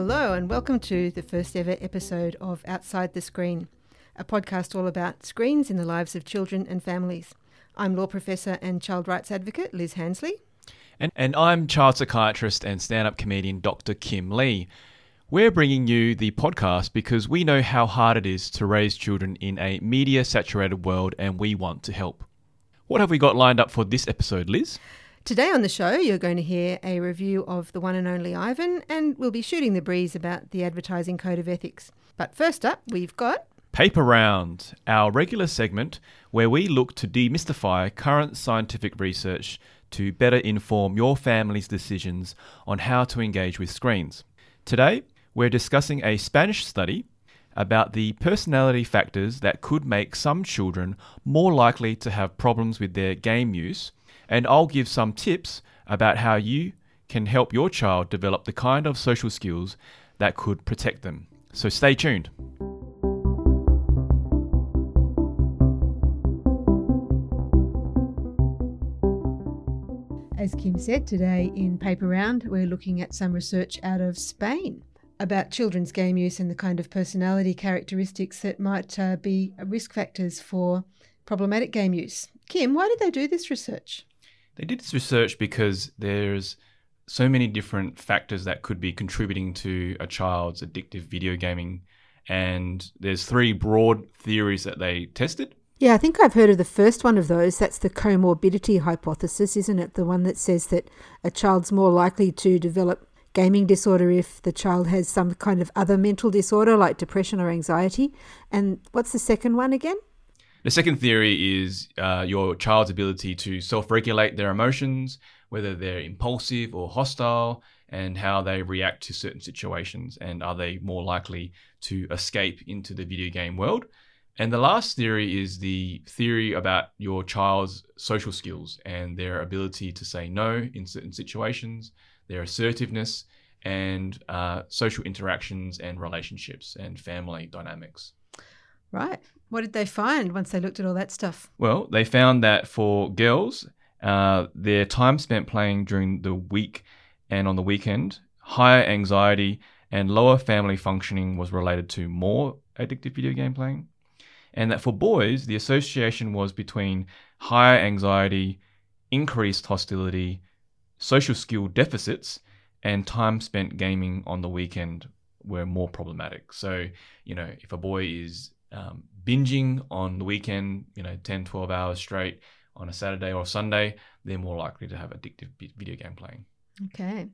Hello, and welcome to the first ever episode of Outside the Screen, a podcast all about screens in the lives of children and families. I'm law professor and child rights advocate Liz Handsley. And, and I'm child psychiatrist and stand up comedian Dr. Kim Lee. We're bringing you the podcast because we know how hard it is to raise children in a media saturated world and we want to help. What have we got lined up for this episode, Liz? Today on the show, you're going to hear a review of The One and Only Ivan, and we'll be shooting the breeze about the Advertising Code of Ethics. But first up, we've got Paper Round, our regular segment where we look to demystify current scientific research to better inform your family's decisions on how to engage with screens. Today, we're discussing a Spanish study about the personality factors that could make some children more likely to have problems with their game use and I'll give some tips about how you can help your child develop the kind of social skills that could protect them. So stay tuned. As Kim said today in Paper Round, we're looking at some research out of Spain about children's game use and the kind of personality characteristics that might uh, be risk factors for problematic game use. Kim, why did they do this research? They did this research because there's so many different factors that could be contributing to a child's addictive video gaming. And there's three broad theories that they tested. Yeah, I think I've heard of the first one of those. That's the comorbidity hypothesis, isn't it? The one that says that a child's more likely to develop gaming disorder if the child has some kind of other mental disorder like depression or anxiety. And what's the second one again? The second theory is uh, your child's ability to self regulate their emotions, whether they're impulsive or hostile, and how they react to certain situations, and are they more likely to escape into the video game world. And the last theory is the theory about your child's social skills and their ability to say no in certain situations, their assertiveness, and uh, social interactions and relationships and family dynamics. Right. What did they find once they looked at all that stuff? Well, they found that for girls, uh, their time spent playing during the week and on the weekend, higher anxiety and lower family functioning was related to more addictive video game playing. And that for boys, the association was between higher anxiety, increased hostility, social skill deficits, and time spent gaming on the weekend were more problematic. So, you know, if a boy is um, binging on the weekend, you know, 10, 12 hours straight on a Saturday or Sunday, they're more likely to have addictive video game playing. Okay.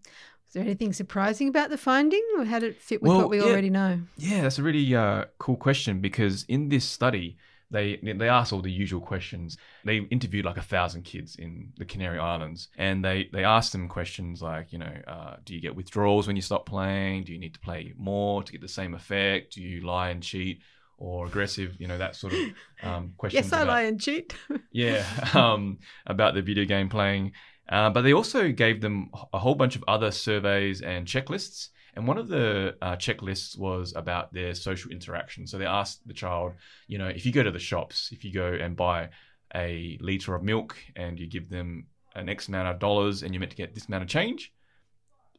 Was there anything surprising about the finding or how did it fit with well, what we yeah, already know? Yeah, that's a really uh, cool question because in this study, they they asked all the usual questions. They interviewed like a thousand kids in the Canary Islands, and they they asked them questions like, you know, uh, do you get withdrawals when you stop playing? Do you need to play more to get the same effect? Do you lie and cheat? Or aggressive, you know, that sort of um, question. Yes, I about, lie and cheat. yeah, um, about the video game playing. Uh, but they also gave them a whole bunch of other surveys and checklists. And one of the uh, checklists was about their social interaction. So they asked the child, you know, if you go to the shops, if you go and buy a liter of milk and you give them an X amount of dollars and you're meant to get this amount of change,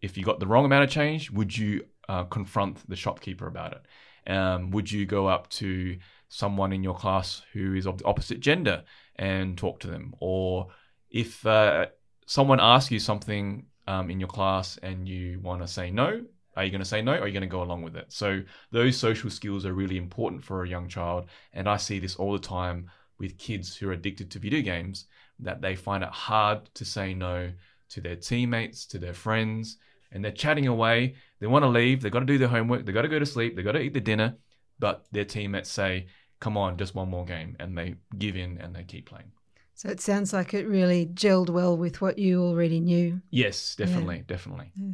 if you got the wrong amount of change, would you uh, confront the shopkeeper about it? Um, would you go up to someone in your class who is of the opposite gender and talk to them? Or if uh, someone asks you something um, in your class and you want to say no, are you going to say no or are you going to go along with it? So those social skills are really important for a young child. And I see this all the time with kids who are addicted to video games that they find it hard to say no to their teammates, to their friends, and they're chatting away. They want to leave. They've got to do their homework. They've got to go to sleep. They've got to eat their dinner. But their teammates say, come on, just one more game. And they give in and they keep playing. So it sounds like it really gelled well with what you already knew. Yes, definitely, yeah. definitely. Yeah.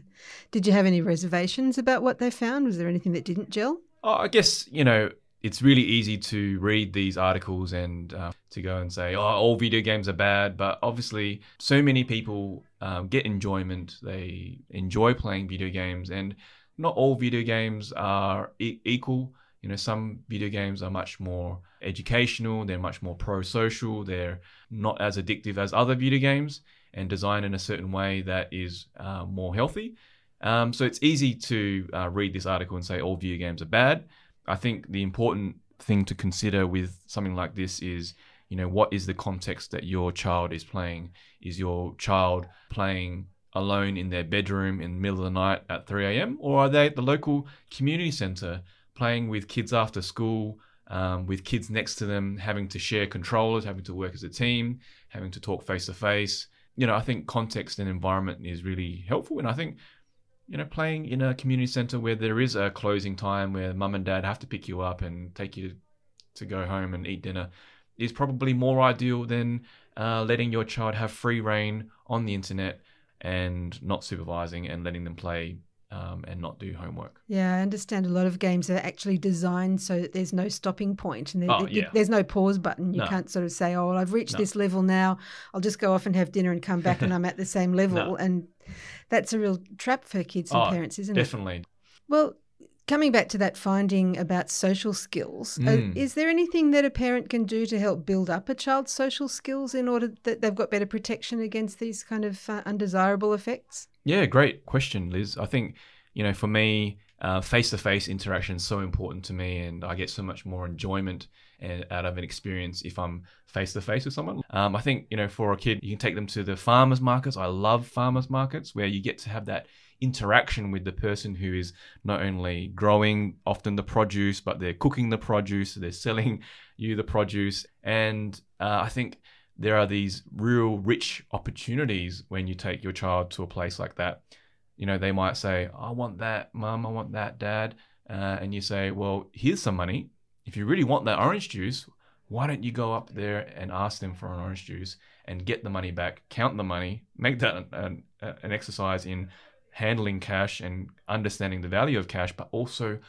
Did you have any reservations about what they found? Was there anything that didn't gel? Oh, I guess, you know, it's really easy to read these articles and uh, to go and say, oh, all video games are bad. But obviously, so many people um, get enjoyment. They enjoy playing video games, and not all video games are e- equal. You know, some video games are much more educational, they're much more pro social, they're not as addictive as other video games, and designed in a certain way that is uh, more healthy. Um, so it's easy to uh, read this article and say all video games are bad. I think the important thing to consider with something like this is, you know, what is the context that your child is playing? Is your child playing alone in their bedroom in the middle of the night at 3 a.m. or are they at the local community center playing with kids after school, um, with kids next to them, having to share controllers, having to work as a team, having to talk face to face? You know, I think context and environment is really helpful, and I think you know, playing in a community center where there is a closing time where mum and dad have to pick you up and take you to go home and eat dinner is probably more ideal than uh, letting your child have free rein on the internet and not supervising and letting them play um, and not do homework. Yeah, I understand a lot of games are actually designed so that there's no stopping point and there, Oh, yeah. there's no pause button. You No. can't sort of say, "Oh, well, I've reached No. this level now. I'll just go off and have dinner and come back and I'm at the same level." No. And that's a real trap for kids and Oh, parents, isn't it? Definitely. Well, coming back to that finding about social skills, uh, Mm. is there anything that a parent can do to help build up a child's social skills in order that they've got better protection against these kind of uh, undesirable effects? Yeah, great question, Liz. I think, you know, for me, face to face interaction is so important to me, and I get so much more enjoyment and out of an experience if I'm face to face with someone. Um, I think, you know, for a kid, you can take them to the farmers markets. I love farmers markets where you get to have that interaction with the person who is not only growing often the produce, but they're cooking the produce, they're selling you the produce. And uh, I think there are these real rich opportunities when you take your child to a place like that. You know, they might say, I want that, mum, I want that, dad. Uh, and you say, well, here's some money. If you really want that orange juice, why don't you go up there and ask them for an orange juice and get the money back, count the money, make that an, an, an exercise in handling cash and understanding the value of cash, but also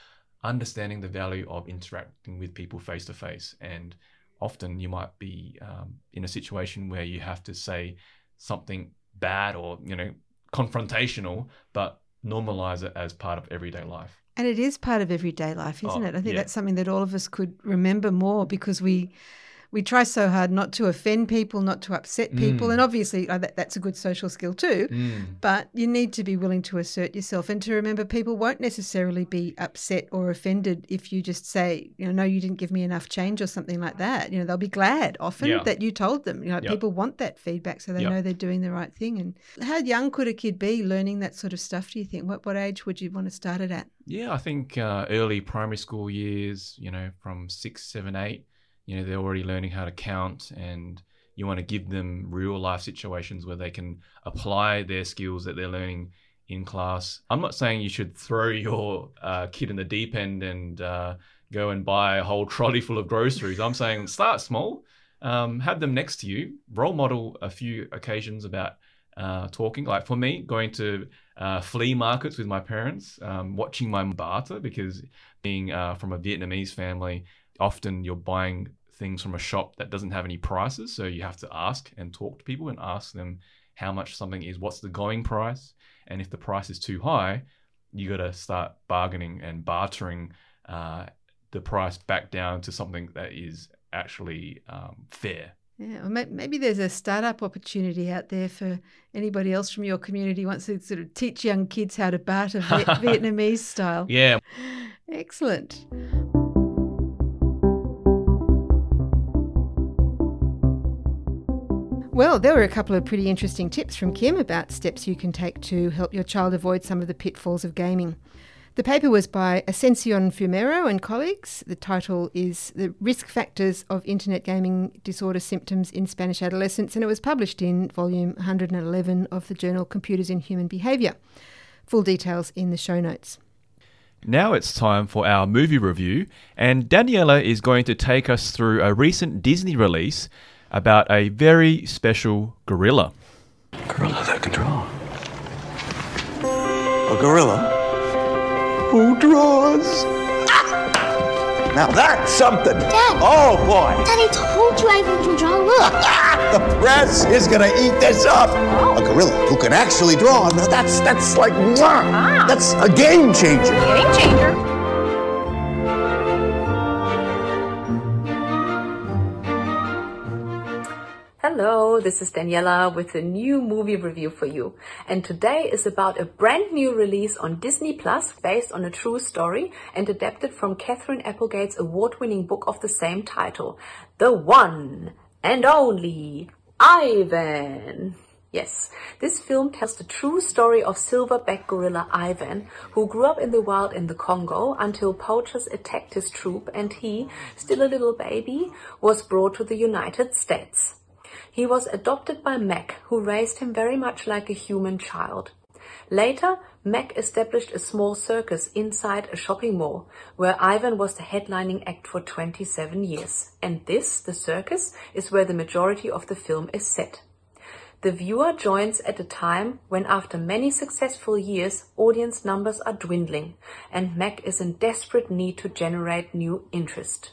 understanding the value of interacting with people face to face. And often you might be um, in a situation where you have to say something bad or, you know, confrontational, but normalize it as part of everyday life. And it is part of everyday life, isn't Oh, it? I think yeah. that's something that all of us could remember more because we we try so hard not to offend people, not to upset people, Mm. and obviously uh, that, that's a good social skill too. But you need to be willing to assert yourself and to remember people won't necessarily be upset or offended if you just say, you know, no, you didn't give me enough change or something like that. You know, they'll be glad often Yeah. that you told them. You know, Yep. people want that feedback so they Yep. know they're doing the right thing. And how young could a kid be learning that sort of stuff, do you think? What, what age would you want to start it at? Yeah, I think uh, early primary school years, you know, from six, seven, eight, you know, they're already learning how to count, and you want to give them real life situations where they can apply their skills that they're learning in class. I'm not saying you should throw your uh, kid in the deep end and uh, go and buy a whole trolley full of groceries. I'm saying start small, um, have them next to you, role model a few occasions about uh, talking. Like for me, going to uh, flea markets with my parents, um, watching my barter because being uh, from a Vietnamese family, often you're buying things from a shop that doesn't have any prices. So you have to ask and talk to people and ask them how much something is, what's the going price. And if the price is too high, you got to start bargaining and bartering uh, the price back down to something that is actually um, fair. Yeah, maybe there's a startup opportunity out there for anybody else from your community who wants to sort of teach young kids how to barter Vietnamese style. Yeah, Excellent. Well, there were a couple of pretty interesting tips from Kim about steps you can take to help your child avoid some of the pitfalls of gaming. The paper was by Ascension Fumero and colleagues. The title is The Risk Factors of Internet Gaming Disorder Symptoms in Spanish Adolescents, and it was published in volume 111 of the journal Computers in Human Behaviour. Full details in the show notes. Now it's time for our movie review, and Daniela is going to take us through a recent Disney release about a very special gorilla. Gorilla that can draw. A gorilla who draws. Ah! Now that's something. Dad. Oh boy. Daddy told you I can draw. Look. The press is gonna eat this up. Oh. A gorilla who can actually draw. Now that's that's like mwah. That's a game changer. Game changer. This is Daniela with a new movie review for you. And today is about a brand new release on Disney Plus based on a true story and adapted from Katherine Applegate's award-winning book of the same title. The one and only Ivan. Yes, this film tells the true story of silverback gorilla Ivan, who grew up in the wild in the Congo until poachers attacked his troop and he, still a little baby, was brought to the United States. He was adopted by Mack, who raised him very much like a human child. Later, Mack established a small circus inside a shopping mall, where Ivan was the headlining act for 27 years. And this, the circus, is where the majority of the film is set. The viewer joins at a time when after many successful years, audience numbers are dwindling and Mack is in desperate need to generate new interest.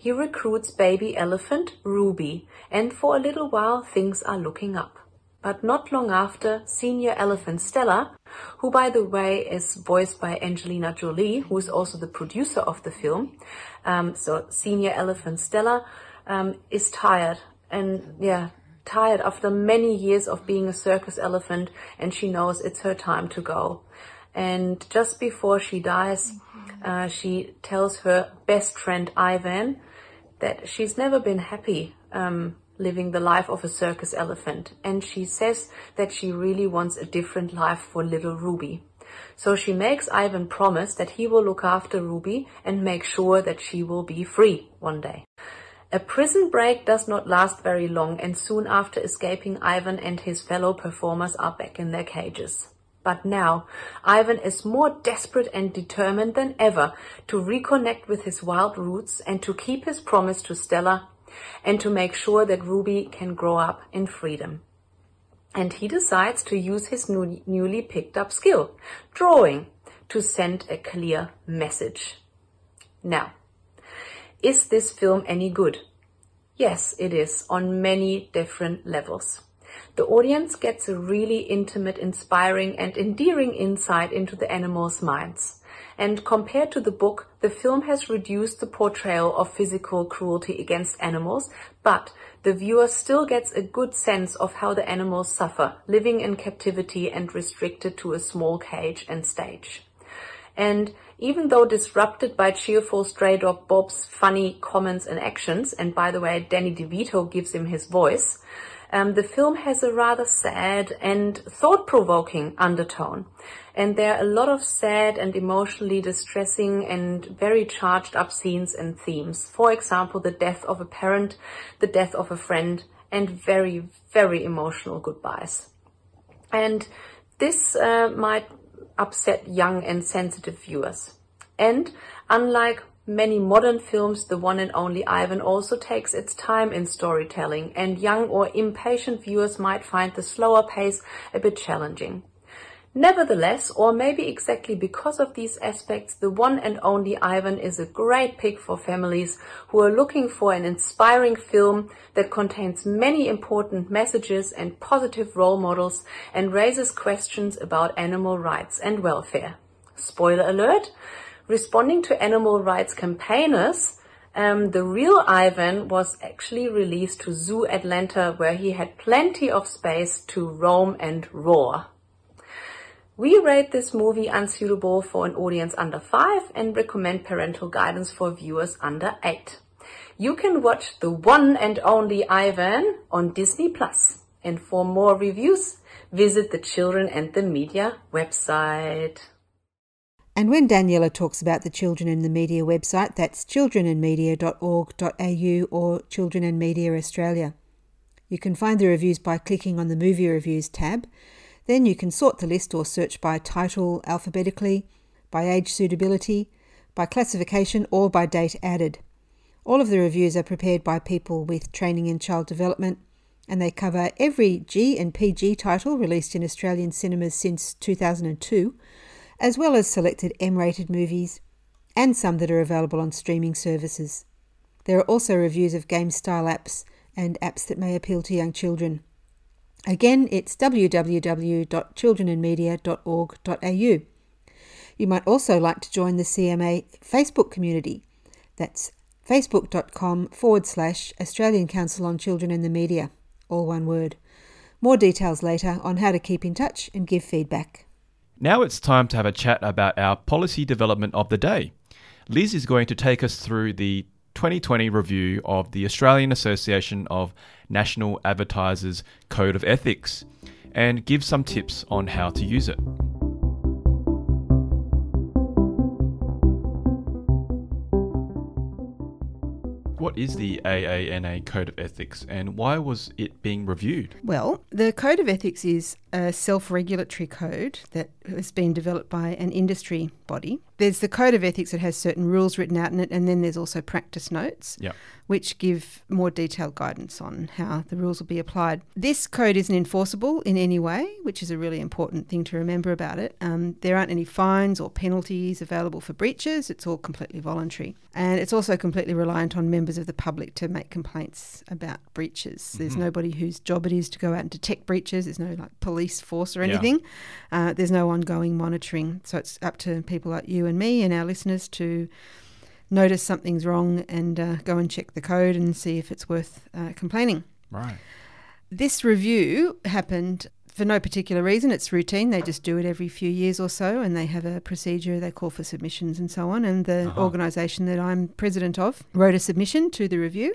He recruits baby elephant Ruby and for a little while things are looking up. But not long after, senior elephant Stella, who by the way is voiced by Angelina Jolie, who is also the producer of the film, um, so senior elephant Stella um, is tired and yeah, tired after many years of being a circus elephant and she knows it's her time to go. And just before she dies, uh, she tells her best friend Ivan that she's never been happy um, living the life of a circus elephant. And she says that she really wants a different life for little Ruby. So she makes Ivan promise that he will look after Ruby and make sure that she will be free one day. A prison break does not last very long and soon after escaping Ivan and his fellow performers are back in their cages. But now, Ivan is more desperate and determined than ever to reconnect with his wild roots and to keep his promise to Stella and to make sure that Ruby can grow up in freedom. And he decides to use his new, newly picked up skill, drawing, to send a clear message. Now, is this film any good? Yes, it is on many different levels. The audience gets a really intimate, inspiring and endearing insight into the animals' minds. And compared to the book, the film has reduced the portrayal of physical cruelty against animals, but the viewer still gets a good sense of how the animals suffer, living in captivity and restricted to a small cage and stage. And even though disrupted by cheerful stray dog Bob's funny comments and actions, and by the way, Danny DeVito gives him his voice, um, the film has a rather sad and thought-provoking undertone. And there are a lot of sad and emotionally distressing and very charged up scenes and themes. For example, the death of a parent, the death of a friend, and very, very emotional goodbyes. And this uh, might upset young and sensitive viewers. And unlike many modern films, the one and only Ivan also takes its time in storytelling, and young or impatient viewers might find the slower pace a bit challenging. Nevertheless, or maybe exactly because of these aspects, the one and only Ivan is a great pick for families who are looking for an inspiring film that contains many important messages and positive role models and raises questions about animal rights and welfare. Spoiler alert, responding to animal rights campaigners, um, the real Ivan was actually released to Zoo Atlanta where he had plenty of space to roam and roar. We rate this movie unsuitable for an audience under 5 and recommend parental guidance for viewers under 8. You can watch the one and only Ivan on Disney Plus. And for more reviews, visit the Children and the Media website. And when Daniela talks about the Children and the Media website, that's childrenandmedia.org.au or Children and Media Australia. You can find the reviews by clicking on the Movie Reviews tab then you can sort the list or search by title alphabetically, by age suitability, by classification, or by date added. All of the reviews are prepared by people with training in child development, and they cover every G and PG title released in Australian cinemas since 2002, as well as selected M rated movies, and some that are available on streaming services. There are also reviews of game style apps and apps that may appeal to young children. Again, it's www.childrenandmedia.org.au. You might also like to join the CMA Facebook community. That's facebook.com forward slash Australian Council on Children and the Media. all one word. More details later on how to keep in touch and give feedback. Now it's time to have a chat about our policy development of the day. Liz is going to take us through the 2020 review of the Australian Association of National Advertisers Code of Ethics and give some tips on how to use it. What is the AANA Code of Ethics and why was it being reviewed? Well, the Code of Ethics is a self regulatory code that has been developed by an industry body. There's the Code of Ethics that has certain rules written out in it, and then there's also practice notes, Yeah. which give more detailed guidance on how the rules will be applied. This code isn't enforceable in any way, which is a really important thing to remember about it. Um, there aren't any fines or penalties available for breaches, it's all completely voluntary. And it's also completely reliant on members of the public to make complaints about breaches. There's nobody whose job it is to go out and detect breaches, there's no like police force or Yeah. anything. Uh, there's no ongoing monitoring. So it's up to people like you and me and our listeners to notice something's wrong and uh, go and check the code and see if it's worth uh, complaining. Right. This review happened for no particular reason. It's routine. They just do it every few years or so, and they have a procedure. They call for submissions and so on. And the organisation that I'm president of wrote a submission to the review,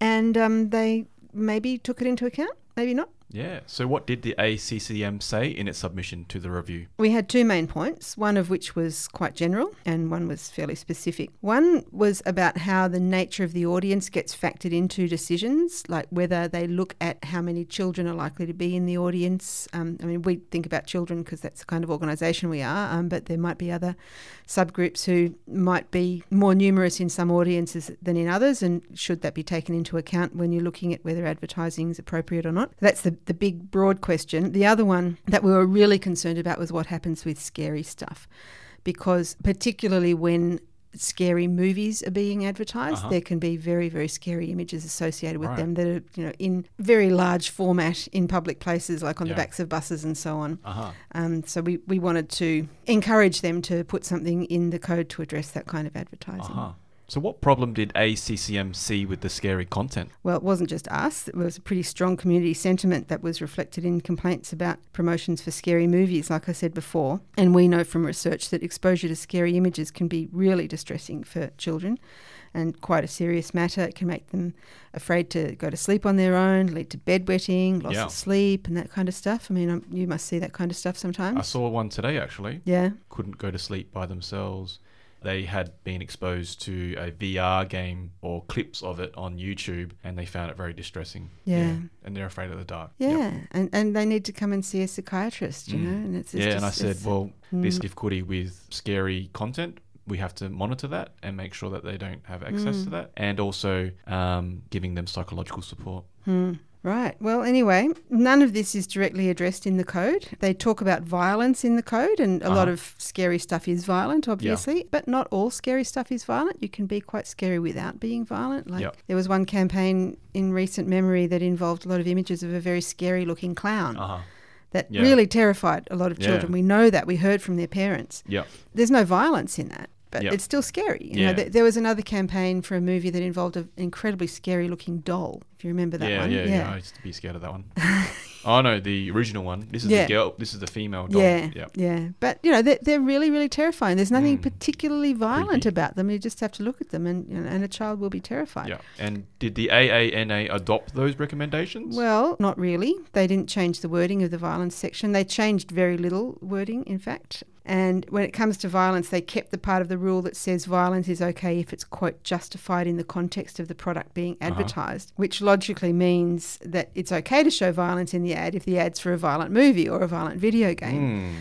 and um, they maybe took it into account, maybe not. Yeah. So what did the ACCM say in its submission to the review? We had two main points, one of which was quite general and one was fairly specific. One was about how the nature of the audience gets factored into decisions, like whether they look at how many children are likely to be in the audience. Um, I mean, we think about children because that's the kind of organisation we are, um, but there might be other subgroups who might be more numerous in some audiences than in others, and should that be taken into account when you're looking at whether advertising is appropriate or not? That's the, the big, broad question. The other one that we were really concerned about was what happens with scary stuff, because particularly when scary movies are being advertised there can be very very scary images associated with Right. them that are you know in very large format in public places like on Yeah. the backs of buses and so on Uh-huh. um, so we, we wanted to encourage them to put something in the code to address that kind of advertising. Uh-huh. So what problem did ACCM see with the scary content? Well, it wasn't just us. It was a pretty strong community sentiment that was reflected in complaints about promotions for scary movies, like I said before. And we know from research that exposure to scary images can be really distressing for children and quite a serious matter. It can make them afraid to go to sleep on their own, lead to bedwetting, loss Yeah. of sleep, and that kind of stuff. I mean, um, you must see that kind of stuff sometimes. I saw one today actually. yeah. Couldn't go to sleep by themselves. They had been exposed to a VR game or clips of it on YouTube and they found it very distressing. Yeah. And they're afraid of the dark. Yeah, Yep. and, and they need to come and see a psychiatrist, you know. And it's, it's yeah, just, and I said, it's- well, this Mm. difficulty with scary content, we have to monitor that and make sure that they don't have access Mm. to that, and also um, giving them psychological support. Right. Well, anyway, none of this is directly addressed in the code. They talk about violence in the code, and a lot Uh-huh. of scary stuff is violent, obviously, but not all scary stuff is violent. You can be quite scary without being violent. Like there was one campaign in recent memory that involved a lot of images of a very scary looking clown Uh huh. that yeah. really terrified a lot of Yeah. children. We know that. We heard from their parents. Yeah. there's no violence in that, but Yep. it's still scary. You Yeah. know, th- there was another campaign for a movie that involved an incredibly scary looking doll. If you remember that yeah, one, yeah, yeah, yeah. I used to be scared of that one. oh no, the original one. This is Yeah. the girl. This is the female doll. Yeah, yeah. yeah. But you know, they're, they're really, really terrifying. There's nothing Mm. particularly violent Creepy. about them. You just have to look at them, and you know, and a child will be terrified. Yeah. And did the AANA adopt those recommendations? Well, not really. They didn't change the wording of the violence section. They changed very little wording, in fact. And when it comes to violence, they kept the part of the rule that says violence is okay if it's, quote, justified in the context of the product being Uh-huh. advertised, which logically means that it's okay to show violence in the ad if the ad's for a violent movie or a violent video game. Hmm.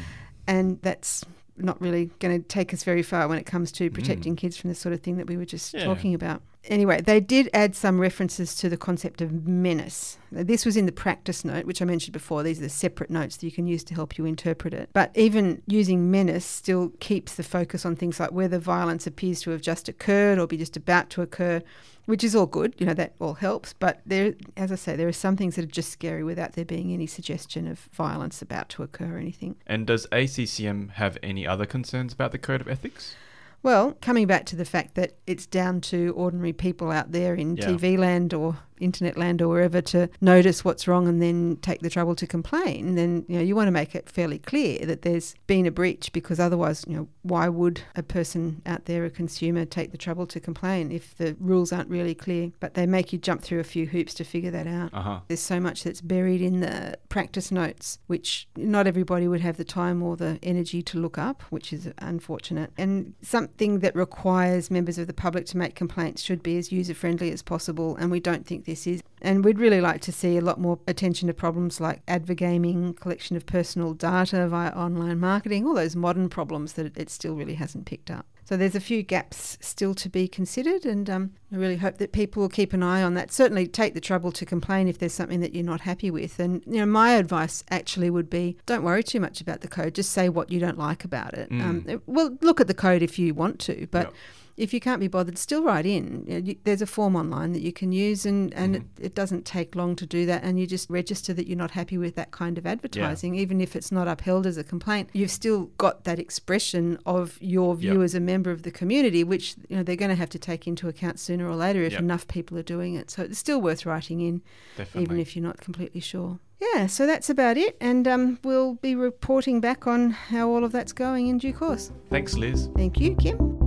And that's not really going to take us very far when it comes to protecting kids from the sort of thing that we were just Mm. Yeah. talking about. Anyway, they did add some references to the concept of menace. This was in the practice note, which I mentioned before. These are the separate notes that you can use to help you interpret it. But even using menace still keeps the focus on things like whether violence appears to have just occurred or be just about to occur, which is all good. You know, that all helps. But there, as I say, there are some things that are just scary without there being any suggestion of violence about to occur or anything. And does ACCM have any other concerns about the code of ethics? Well, coming back to the fact that it's down to ordinary people out there in Yeah. TV land or internet land or wherever to notice what's wrong and then take the trouble to complain, then you know you want to make it fairly clear that there's been a breach because otherwise, you know, why would a person out there, a consumer, take the trouble to complain if the rules aren't really clear? But they make you jump through a few hoops to figure that out. Uh-huh. There's so much that's buried in the practice notes, which not everybody would have the time or the energy to look up, which is unfortunate. And something that requires members of the public to make complaints should be as user friendly as possible, and we don't think this is. And we'd really like to see a lot more attention to problems like advergaming, collection of personal data via online marketing, all those modern problems that it still really hasn't picked up. So there's a few gaps still to be considered, and um, I really hope that people will keep an eye on that. Certainly, take the trouble to complain if there's something that you're not happy with. And you know, my advice actually would be: don't worry too much about the code. Just say what you don't like about it. Um, well, look at the code if you want to, but. Yep. If you can't be bothered, still write in. You know, you- There's a form online that you can use, and, and it, it doesn't take long to do that. And you just register that you're not happy with that kind of advertising, even if it's not upheld as a complaint. You've still got that expression of your view Yep. as a member of the community, which you know they're going to have to take into account sooner or later if Yep. enough people are doing it. So it's still worth writing in, Definitely. even if you're not completely sure. Yeah, so that's about it, and um, we'll be reporting back on how all of that's going in due course. Thanks, Liz. Thank you, Kim.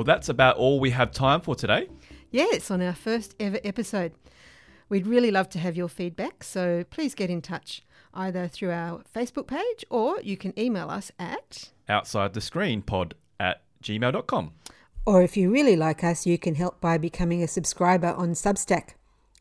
Well, that's about all we have time for today. Yes, on our first ever episode. We'd really love to have your feedback, so please get in touch either through our Facebook page or you can email us at. Outside the screen pod at gmail.com. Or if you really like us, you can help by becoming a subscriber on Substack.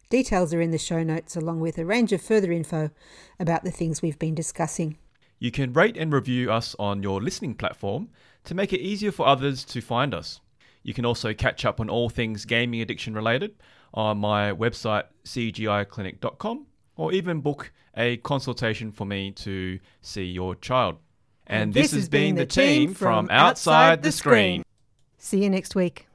Details are in the show notes, along with a range of further info about the things we've been discussing. You can rate and review us on your listening platform to make it easier for others to find us. You can also catch up on all things gaming addiction related on my website cgiclinic.com or even book a consultation for me to see your child. And, this, has been the team from Outside the Screen. See you next week.